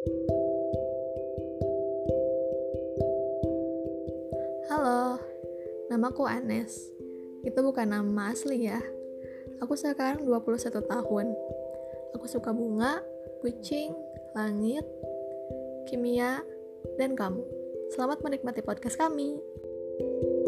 Halo, namaku Anes. Itu bukan nama asli ya. Aku sekarang 21 tahun. Aku suka bunga, kucing, langit, kimia, dan kamu. Selamat menikmati podcast kami. thank you